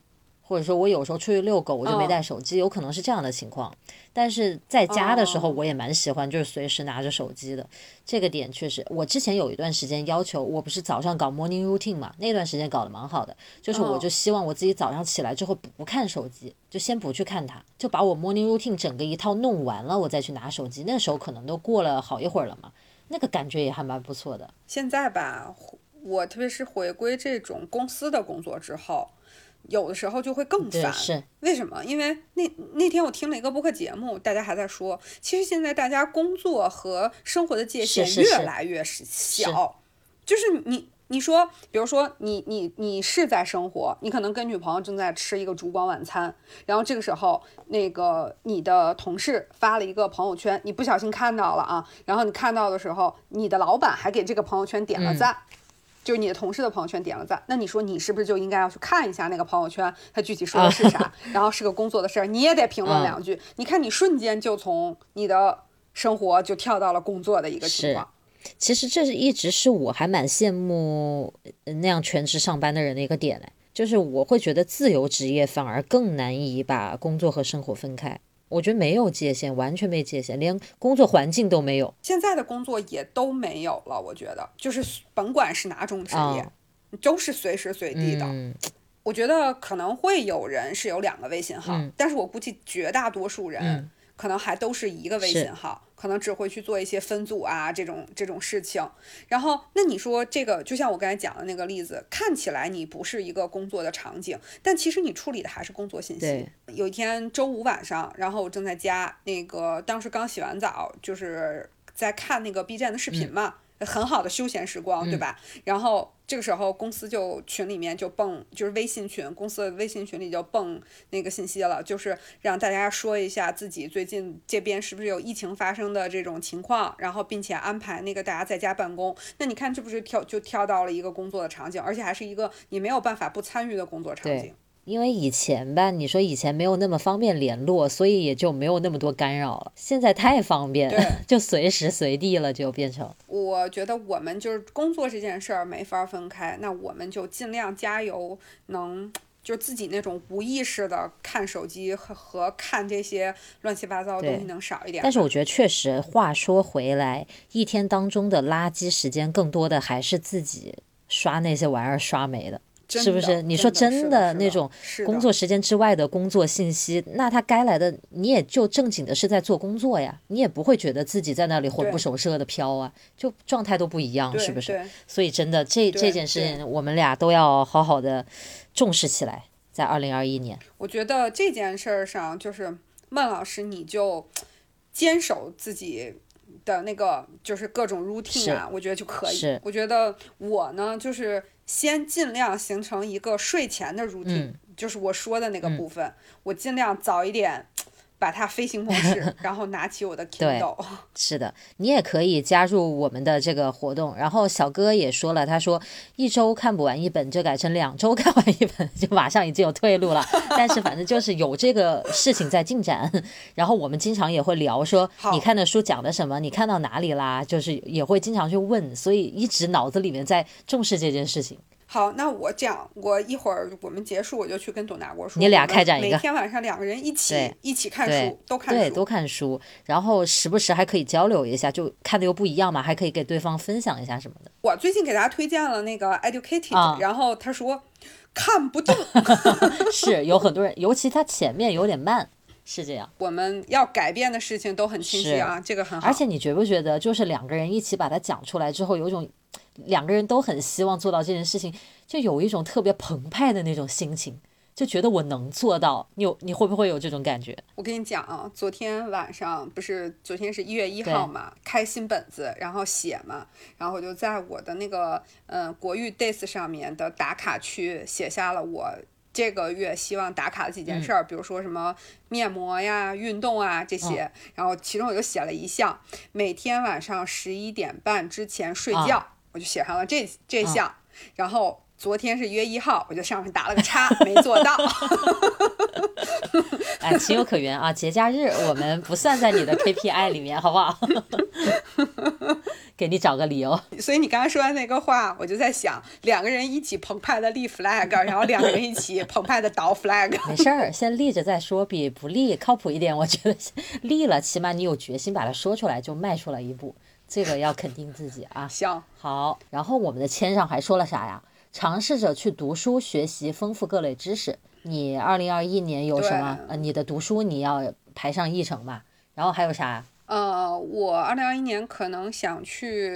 或者说我有时候出去遛狗，我就没带手机，有可能是这样的情况。但是在家的时候，我也蛮喜欢，就是随时拿着手机的。这个点确实，我之前有一段时间要求，我不是早上搞 morning routine 嘛，那段时间搞得蛮好的。就是我就希望我自己早上起来之后不看手机，就先不去看它，就把我 morning routine 整个一套弄完了，我再去拿手机。那时候可能都过了好一会儿了嘛，那个感觉也还蛮不错的。现在吧，我特别是回归这种公司的工作之后。有的时候就会更烦，为什么？因为那那天我听了一个播客节目，大家还在说，其实现在大家工作和生活的界限越来越小，就是你你说，比如说你你你是在生活，你可能跟女朋友正在吃一个烛光晚餐，然后这个时候那个你的同事发了一个朋友圈，你不小心看到了啊，然后你看到的时候，你的老板还给这个朋友圈点了赞。就是你的同事的朋友圈点了赞，那你说你是不是就应该要去看一下那个朋友圈，他具体说的是啥？[LAUGHS] 然后是个工作的事儿，你也得评论两句。你看你瞬间就从你的生活就跳到了工作的一个情况。其实这是一直是我还蛮羡慕那样全职上班的人的一个点嘞，就是我会觉得自由职业反而更难以把工作和生活分开。我觉得没有界限，完全没界限，连工作环境都没有。现在的工作也都没有了，我觉得就是甭管是哪种职业，啊都是随时随地的。嗯，我觉得可能会有人是有两个微信号，嗯但是我估计绝大多数人嗯可能还都是一个微信号，可能只会去做一些分组啊这种这种事情。然后，那你说这个，就像我刚才讲的那个例子，看起来你不是一个工作的场景，但其实你处理的还是工作信息对。有一天周五晚上，然后我正在家，那个当时刚洗完澡，就是在看那个 B 站的视频嘛。很好的休闲时光，对吧？然后这个时候公司就群里面就蹦，就是微信群，公司的微信群里就蹦那个信息了，就是让大家说一下自己最近这边是不是有疫情发生的这种情况，然后并且安排那个大家在家办公。那你看，这不是跳就跳到了一个工作的场景，而且还是一个你没有办法不参与的工作场景。因为以前吧，你说以前没有那么方便联络，所以也就没有那么多干扰了。现在太方便了，就随时随地了，就变成我觉得我们就是工作这件事儿没法分开，那我们就尽量加油，能就自己那种无意识的看手机和和看这些乱七八糟的东西能少一点。但是我觉得确实，话说回来，一天当中的垃圾时间更多的还是自己刷那些玩意儿刷没的。是不是？你说真真的那种工作时间之外的工作信息，那他该来的你也就正经的是在做工作呀，你也不会觉得自己在那里魂不守舍的飘啊，就状态都不一样，是不是？所以真的这这件事情，我们俩都要好好的重视起来，在二零二一年。我觉得这件事儿上，就是孟老师，你就坚守自己的那个，就是各种 routine 啊，我觉得就可以。我觉得我呢，就是先尽量形成一个睡前的 routine，、就是我说的那个部分，我尽量早一点。把它飞行模式，然后拿起我的 [LAUGHS] Kindle。是的，你也可以加入我们的这个活动。然后小哥也说了，他说一周看不完一本，就改成两周看完一本，就马上已经有退路了。但是反正就是有这个事情在进展。[LAUGHS] 然后我们经常也会聊说，你看的书讲的什么，你看到哪里啦？就是也会经常去问，所以一直脑子里面在重视这件事情。好，那我这样，我一会儿我们结束，我就去跟董大国说，你俩开展一个每天晚上两个人一起一起看书，都看对，书，都看书，然后时不时还可以交流一下，就看的又不一样嘛，还可以给对方分享一下什么的。我最近给大家推荐了那个 Educated，、啊然后他说看不懂，[LAUGHS] 是有很多人，尤其他前面有点慢，是这样。我们要改变的事情都很清晰啊，这个很好。而且你觉不觉得，就是两个人一起把它讲出来之后，有一种两个人都很希望做到这件事情，就有一种特别澎湃的那种心情，就觉得我能做到。你有你会不会有这种感觉？我跟你讲啊，昨天晚上不是昨天是一月一号嘛，开新本子，然后写嘛，然后我就在我的那个嗯、呃、国誉 days 上面的打卡区写下了我。这个月希望打卡的几件事儿，嗯、比如说什么面膜呀、运动啊这些，嗯、然后其中我就写了一项，每天晚上十一点半之前睡觉，嗯、我就写上了这这项，然后昨天是一月一号，我就上面打了个叉，[LAUGHS] 没做到。[LAUGHS] 哎，情有可原啊，节假日我们不算在你的 KPI 里面，好不好？[LAUGHS] 给你找个理由。所以你刚刚说完那个话，我就在想，两个人一起澎湃的立 flag，然后两个人一起澎湃的倒 flag。没事儿，先立着再说，比不立靠谱一点。我觉得立了，起码你有决心把它说出来，就迈出了一步。这个要肯定自己啊。行，好。然后我们的签上还说了啥呀？尝试着去读书学习，丰富各类知识。你二零二一年有什么？呃，你的读书你要排上议程吧？然后还有啥？呃，我二零二一年可能想去，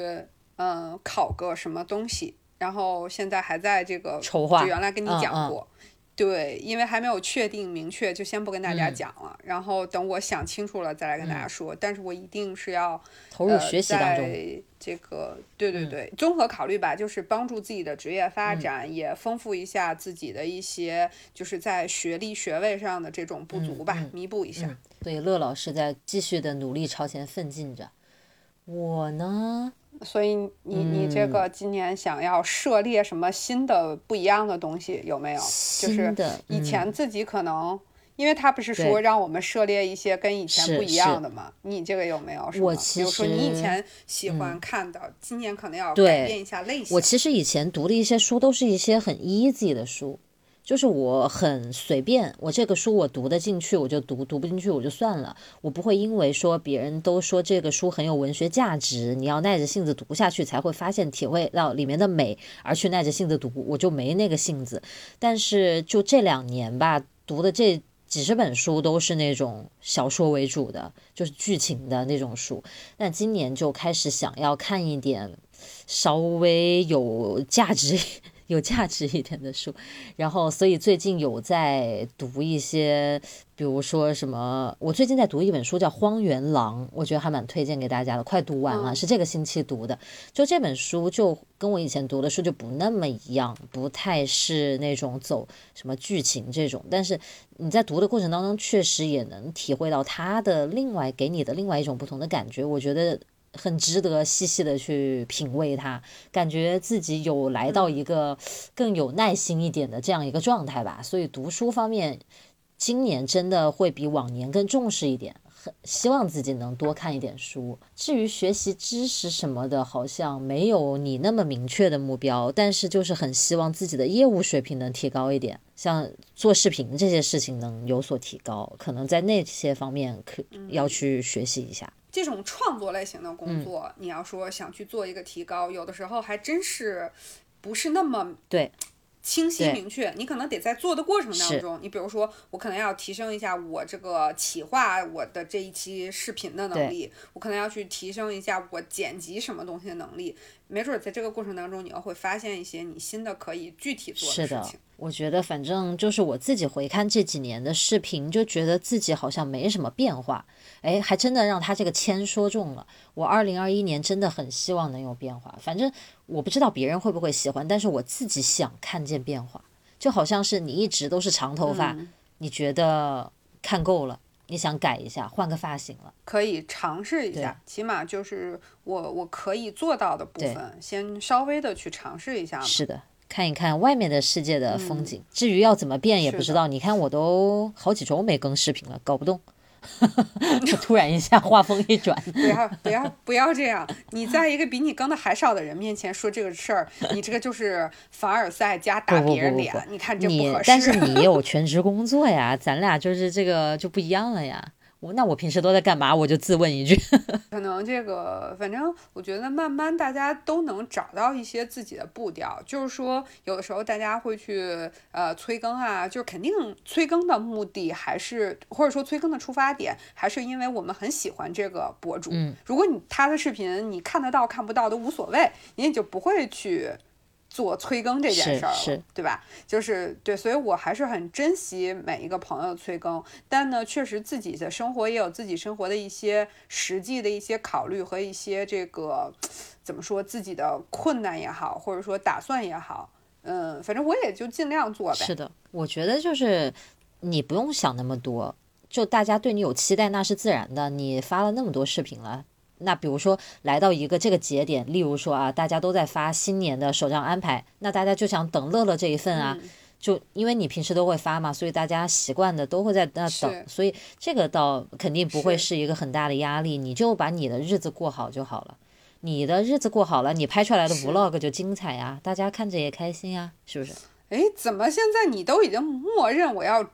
嗯、呃，考个什么东西，然后现在还在这个筹划。就原来跟你讲过，嗯嗯、对，因为还没有确定明确，就先不跟大家讲了。嗯、然后等我想清楚了再来跟大家说。嗯、但是我一定是要投入学习当中。呃、这个对对对，综合考虑吧，就是帮助自己的职业发展，嗯、也丰富一下自己的一些就是在学历学位上的这种不足吧，嗯、弥补一下。所以，乐老师在继续的努力朝前奋进着。我呢？所以你你这个今年想要涉猎什么新的不一样的东西有没有？就是以前自己可能，嗯、因为他不是说让我们涉猎一些跟以前不一样的嘛？你这个有没有？什么，比如说你以前喜欢看的，嗯、今年可能要改变一下类型。我其实以前读的一些书都是一些很 easy 的书。就是我很随便，我这个书我读得进去我就读，读不进去我就算了。我不会因为说别人都说这个书很有文学价值，你要耐着性子读下去才会发现体会到里面的美，而去耐着性子读，我就没那个性子。但是就这两年吧，读的这几十本书都是那种小说为主的，就是剧情的那种书。但今年就开始想要看一点稍微有价值。有价值一点的书，然后所以最近有在读一些，比如说什么，我最近在读一本书叫《荒原狼》，我觉得还蛮推荐给大家的，快读完了，是这个星期读的。就这本书就跟我以前读的书就不那么一样，不太是那种走什么剧情这种，但是你在读的过程当中，确实也能体会到它的另外给你的另外一种不同的感觉，我觉得。很值得细细的去品味它，感觉自己有来到一个更有耐心一点的这样一个状态吧。所以读书方面，今年真的会比往年更重视一点，很希望自己能多看一点书。至于学习知识什么的，好像没有你那么明确的目标，但是就是很希望自己的业务水平能提高一点，像做视频这些事情能有所提高，可能在那些方面可要去学习一下。这种创作类型的工作，你要说想去做一个提高，有的时候还真是不是那么对清晰明确。你可能得在做的过程当中，你比如说，我可能要提升一下我这个企划我的这一期视频的能力，我可能要去提升一下我剪辑什么东西的能力。没准在这个过程当中，你要会发现一些你新的可以具体做的事情。我觉得，反正就是我自己回看这几年的视频，就觉得自己好像没什么变化。哎，还真的让他这个签说中了。我二零二一年真的很希望能有变化。反正我不知道别人会不会喜欢，但是我自己想看见变化。就好像是你一直都是长头发，你觉得看够了，你想改一下，换个发型了，可以尝试一下。起码就是我我可以做到的部分，先稍微的去尝试一下。是的。看一看外面的世界的风景，至于要怎么变也不知道。你看我都好几周没更视频了，搞不动。[LAUGHS] 突然一下话锋一转，不要不要不要这样！你在一个比你更的还少的人面前说这个事儿，你这个就是凡尔赛加打别人脸。你看这不合适。但是 [LAUGHS] 你有全职工作呀，咱俩就是这个就不一样了呀。我那我平时都在干嘛？我就自问一句。[LAUGHS] 可能这个，反正我觉得慢慢大家都能找到一些自己的步调。就是说，有的时候大家会去呃催更啊，就是肯定催更的目的还是或者说催更的出发点，还是因为我们很喜欢这个博主。嗯。如果你他的视频你看得到看不到都无所谓，你也就不会去。做催更这件事儿了，对吧？就是对，所以我还是很珍惜每一个朋友催更。但呢，确实自己的生活也有自己生活的一些实际的一些考虑和一些这个怎么说自己的困难也好，或者说打算也好，嗯，反正我也就尽量做呗。是的，我觉得就是你不用想那么多，就大家对你有期待那是自然的。你发了那么多视频了。那比如说来到一个这个节点，例如说啊，大家都在发新年的手账安排，那大家就想等乐乐这一份啊，就因为你平时都会发嘛，所以大家习惯的都会在那等，所以这个倒肯定不会是一个很大的压力，你就把你的日子过好就好了，你的日子过好了，你拍出来的 vlog 就精彩呀，大家看着也开心啊，是不是？哎，怎么现在你都已经默认我要？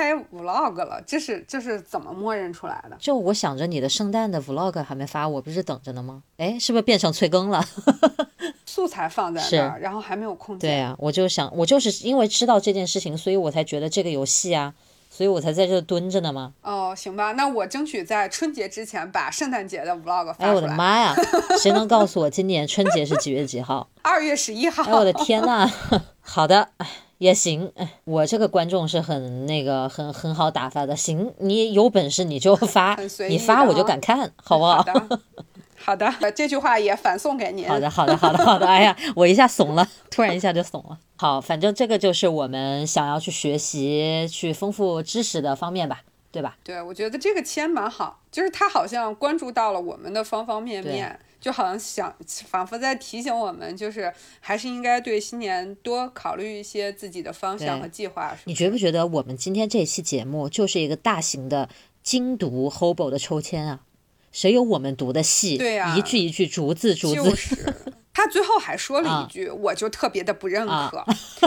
拍 vlog 了，这是这是怎么默认出来的？就我想着你的圣诞的 vlog 还没发，我不是等着呢吗？哎，是不是变成催更了？[LAUGHS] 素材放在那儿，然后还没有空间。对啊，我就想，我就是因为知道这件事情，所以我才觉得这个游戏啊，所以我才在这蹲着呢吗？哦，行吧，那我争取在春节之前把圣诞节的 vlog 发出来。哎，我的妈呀！谁能告诉我今年春节是几月几号？[LAUGHS] 二月十一号。哎，我的天呐！[LAUGHS] 好的。也行，我这个观众是很那个很很好打发的。行，你有本事你就发，你发我就敢看，好不好？[LAUGHS] 好的，这句话也反送给您。好的，好的，好的，好的。哎呀，我一下怂了，突然一下就怂了。好，反正这个就是我们想要去学习、去丰富知识的方面吧，对吧？对，我觉得这个签蛮好，就是他好像关注到了我们的方方面面。就好像想仿佛在提醒我们，就是还是应该对新年多考虑一些自己的方向和计划。你觉不觉得我们今天这期节目就是一个大型的精读 Hobo 的抽签啊？谁有我们读的细？对呀，一句一句，逐字逐字。[LAUGHS] 就是他最后还说了一句，我就特别的不认可。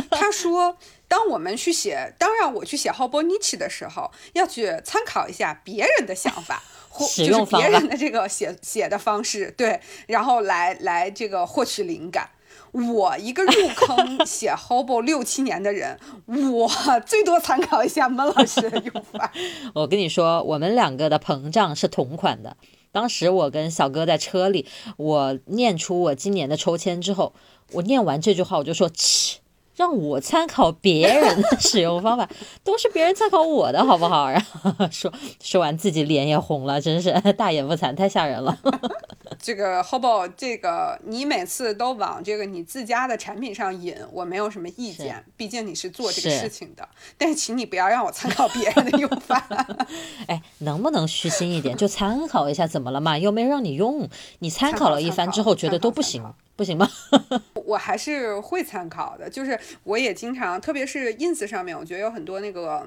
他说，当我们去写，当然我去写 Hobonichi 的时候，要去参考一下别人的想法，或就是别人的这个写写的方式，对，然后来来这个获取灵感。我一个入坑写 [LAUGHS] Hobo 六七年的人，我最多参考一下闷老师的用法。[LAUGHS] 我跟你说，我们两个的膨胀是同款的。当时我跟小哥在车里，我念出我今年的抽签之后，我念完这句话，我就说：切。让我参考别人的使用方法，都是别人参考我的，好不好？然后说说完自己脸也红了，真是 [LAUGHS] 大言不惭，太吓人了。[LAUGHS] 这个 Hobo，这个你每次都往这个你自家的产品上引，我没有什么意见，毕竟你是做这个事情的。但是请你不要让我参考别人的用法。[LAUGHS] 哎，能不能虚心一点？就参考一下，怎么了嘛？又没让你用，你参考了一番之后觉得都不行。不行吗？[LAUGHS] 我还是会参考的，就是我也经常，特别是 ins 上面，我觉得有很多那个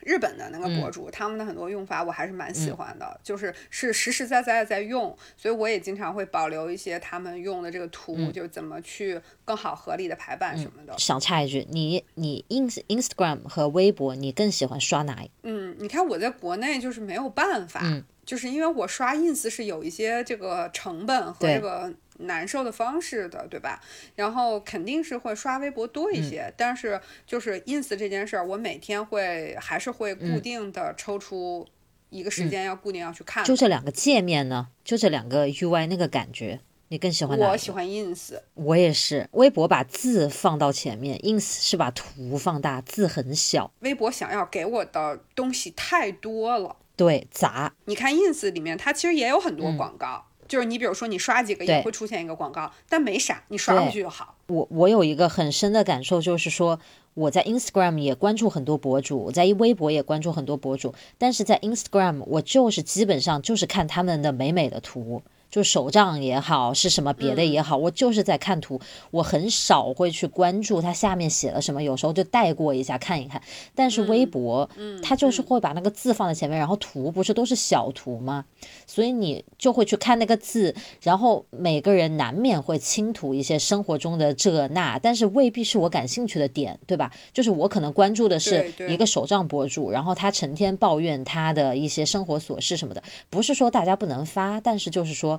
日本的那个博主，他们的很多用法我还是蛮喜欢的，就是是实实在在的在用，所以我也经常会保留一些他们用的这个图，就怎么去更好合理的排版什么的。想插一句，你你 ins Instagram 和微博，你更喜欢刷哪一？嗯，你看我在国内就是没有办法，就是因为我刷 ins 是有一些这个成本和这个。难受的方式的，对吧？然后肯定是会刷微博多一些，但是就是 ins 这件事儿，我每天会还是会固定的抽出一个时间，要固定要去看。就这两个界面呢？就这两个 ui 那个感觉，你更喜欢哪？我喜欢 ins。我也是，微博把字放到前面，ins 是把图放大，字很小。微博想要给我的东西太多了，对，杂。你看 ins 里面，它其实也有很多广告。就是你比如说你刷几个也会出现一个广告，但没啥，你刷过去就好。我我有一个很深的感受，就是说我在 Instagram 也关注很多博主，我在微博也关注很多博主，但是在 Instagram 我就是基本上就是看他们的美美的图。就手账也好，是什么别的也好，我就是在看图，我很少会去关注它下面写了什么，有时候就带过一下看一看。但是微博，嗯，它就是会把那个字放在前面，然后图不是都是小图吗？所以你就会去看那个字，然后每个人难免会倾吐一些生活中的这那，但是未必是我感兴趣的点，对吧？就是我可能关注的是一个手账博主，然后他成天抱怨他的一些生活琐事什么的，不是说大家不能发，但是就是说。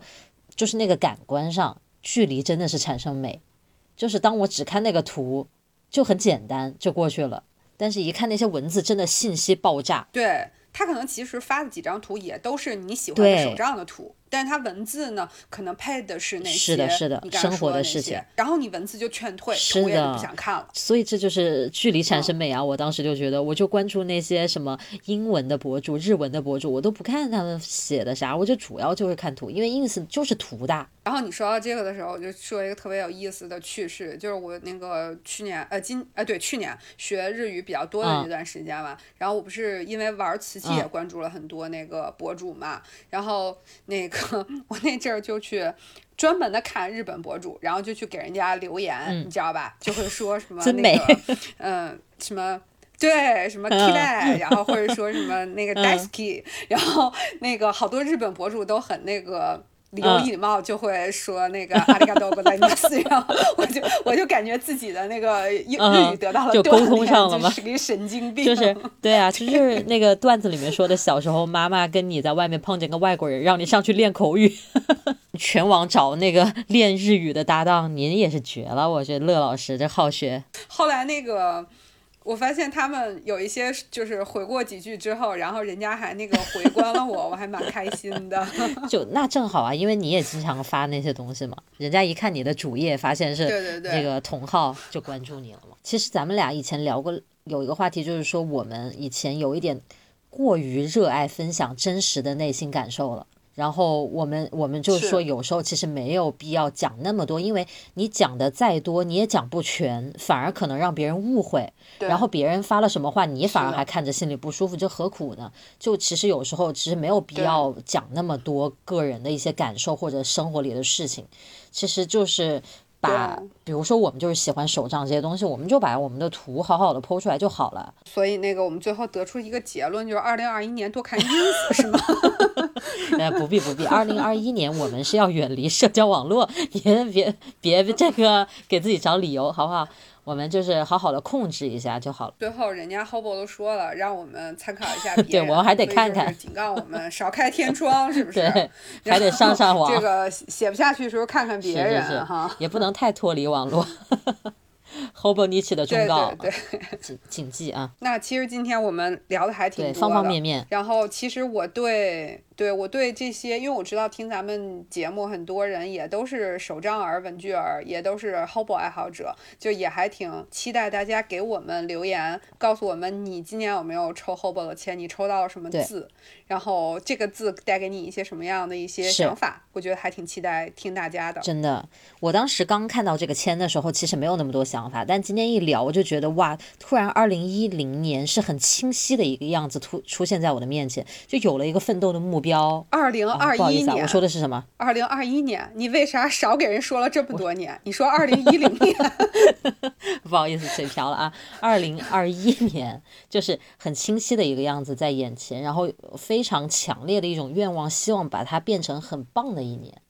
就是那个感官上距离真的是产生美，就是当我只看那个图，就很简单就过去了，但是一看那些文字，真的信息爆炸。对他可能其实发的几张图也都是你喜欢的手账的图。但是它文字呢，可能配的是那些是的，是的，生活的事情。然后你文字就劝退，图也不想看了。所以这就是距离产生美啊！我当时就觉得，我就关注那些什么英文的博主、日文的博主，我都不看他们写的啥，我就主要就是看图，因为 ins 就是图大。然后你说到这个的时候，我就说一个特别有意思的趣事，就是我那个去年呃今呃对去年学日语比较多的那段时间嘛，然后我不是因为玩瓷器也关注了很多那个博主嘛，然后那个。[LAUGHS] 我那阵儿就去专门的看日本博主，然后就去给人家留言，你知道吧？就会说什么那个，嗯，什么对，什么 key，然后或者说什么那个 daisky，然后那个好多日本博主都很那个。有礼貌就会说那个阿里嘎多，在那斯，然后我就我就感觉自己的那个日语得到了就沟通上了吗？是个神经病。就是对啊，就是那个段子里面说的，小时候妈妈跟你在外面碰见个外国人，让你上去练口语，[LAUGHS] 全网找那个练日语的搭档，您也是绝了。我觉得乐老师这好学。后来那个。我发现他们有一些就是回过几句之后，然后人家还那个回关了我，我还蛮开心的。[LAUGHS] 就那正好啊，因为你也经常发那些东西嘛，人家一看你的主页，发现是那个同号，就关注你了嘛。其实咱们俩以前聊过有一个话题，就是说我们以前有一点过于热爱分享真实的内心感受了。然后我们我们就是说，有时候其实没有必要讲那么多，因为你讲的再多，你也讲不全，反而可能让别人误会。然后别人发了什么话，你反而还看着心里不舒服，这何苦呢？就其实有时候其实没有必要讲那么多个人的一些感受或者生活里的事情，其实就是把，比如说我们就是喜欢手账这些东西，我们就把我们的图好好的剖出来就好了。所以那个我们最后得出一个结论，就是二零二一年多看 ins 是吗？[LAUGHS] 哎，不必不必，二零二一年我们是要远离社交网络，别别别这个给自己找理由，好不好？我们就是好好的控制一下就好了。最后，人家 Hobo 都说了，让我们参考一下 [LAUGHS] 别人，对我们还得看看，警告我们少开天窗，是不 [LAUGHS] 是？对，还得上上网。这个写不下去的时候看看别人哈，也不能太脱离网络。Hobo 尼奇的忠告，对，谨谨记啊。那其实今天我们聊的还挺多的，方方面面。然后，其实我对。对我对这些，因为我知道听咱们节目很多人也都是手账儿、文具儿，也都是 Hobo 爱好者，就也还挺期待大家给我们留言，告诉我们你今年有没有抽 Hobo 的签，你抽到了什么字，然后这个字带给你一些什么样的一些想法，我觉得还挺期待听大家的。真的，我当时刚看到这个签的时候，其实没有那么多想法，但今天一聊，我就觉得哇，突然二零一零年是很清晰的一个样子突出现在我的面前，就有了一个奋斗的目标。标二零二一年，我说的是什么？二零二一年，你为啥少给人说了这么多年？你说二零一零年，[LAUGHS] 不好意思，嘴瓢了啊！二零二一年就是很清晰的一个样子在眼前，然后非常强烈的一种愿望，希望把它变成很棒的一年。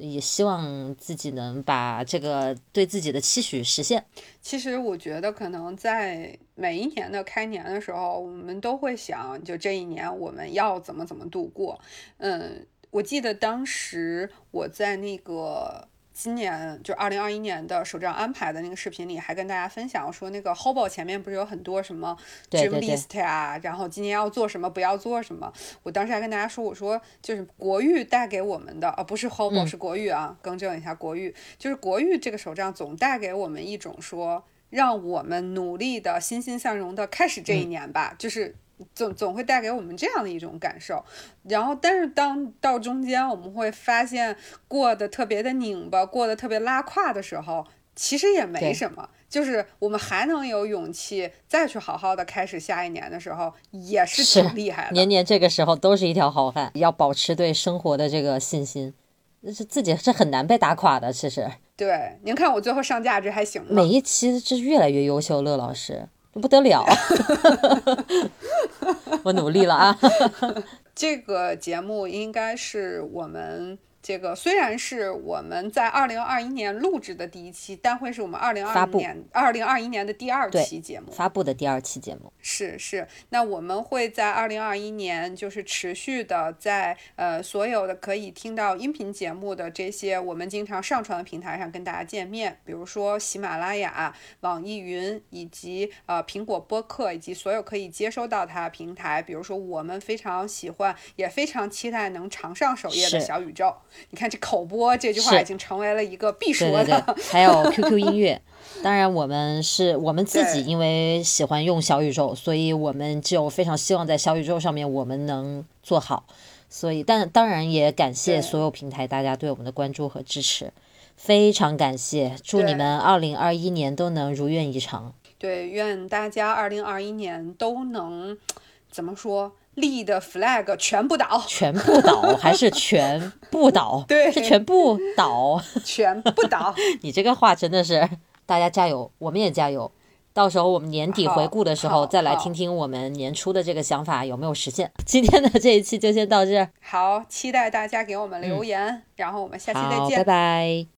也希望自己能把这个对自己的期许实现。其实我觉得，可能在每一年的开年的时候，我们都会想，就这一年我们要怎么怎么度过。嗯，我记得当时我在那个。今年就二零二一年的手账安排的那个视频里，还跟大家分享说，那个 Hobo 前面不是有很多什么 dream list 呀，然后今年要做什么，不要做什么。我当时还跟大家说，我说就是国誉带给我们的，啊不是 Hobo 是国誉啊，更正一下国誉，就是国誉这个手账总带给我们一种说，让我们努力的欣欣向荣的开始这一年吧，就是。总总会带给我们这样的一种感受，然后但是当到中间我们会发现过得特别的拧巴，过得特别拉胯的时候，其实也没什么，就是我们还能有勇气再去好好的开始下一年的时候，也是挺厉害的。年年这个时候都是一条好汉，要保持对生活的这个信心，那是自己是很难被打垮的。其实，对，您看我最后上价值还行吗？每一期是越来越优秀，乐老师。不得了，[LAUGHS] 我努力了啊！[LAUGHS] 这个节目应该是我们。这个虽然是我们在二零二一年录制的第一期，但会是我们二零二年二零二一年的第二期节目发布的第二期节目。是是，那我们会在二零二一年就是持续的在呃所有的可以听到音频节目的这些我们经常上传的平台上跟大家见面，比如说喜马拉雅、网易云以及呃苹果播客以及所有可以接收到它的平台，比如说我们非常喜欢也非常期待能常上首页的小宇宙。你看这口播这句话已经成为了一个必说的。还有 [LAUGHS] QQ 音乐，当然我们是我们自己，因为喜欢用小宇宙，所以我们就非常希望在小宇宙上面我们能做好。所以，但当然也感谢所有平台大家对我们的关注和支持，非常感谢。祝你们二零二一年都能如愿以偿。对，愿大家二零二一年都能怎么说？立的 flag 全部倒，全部倒 [LAUGHS] 还是全部倒？对，是全部倒，全部倒。[LAUGHS] 你这个话真的是，大家加油，我们也加油。到时候我们年底回顾的时候，再来听听我们年初的这个想法有没有实现。今天的这一期就先到这儿，好，期待大家给我们留言，然后我们下期再见，拜拜。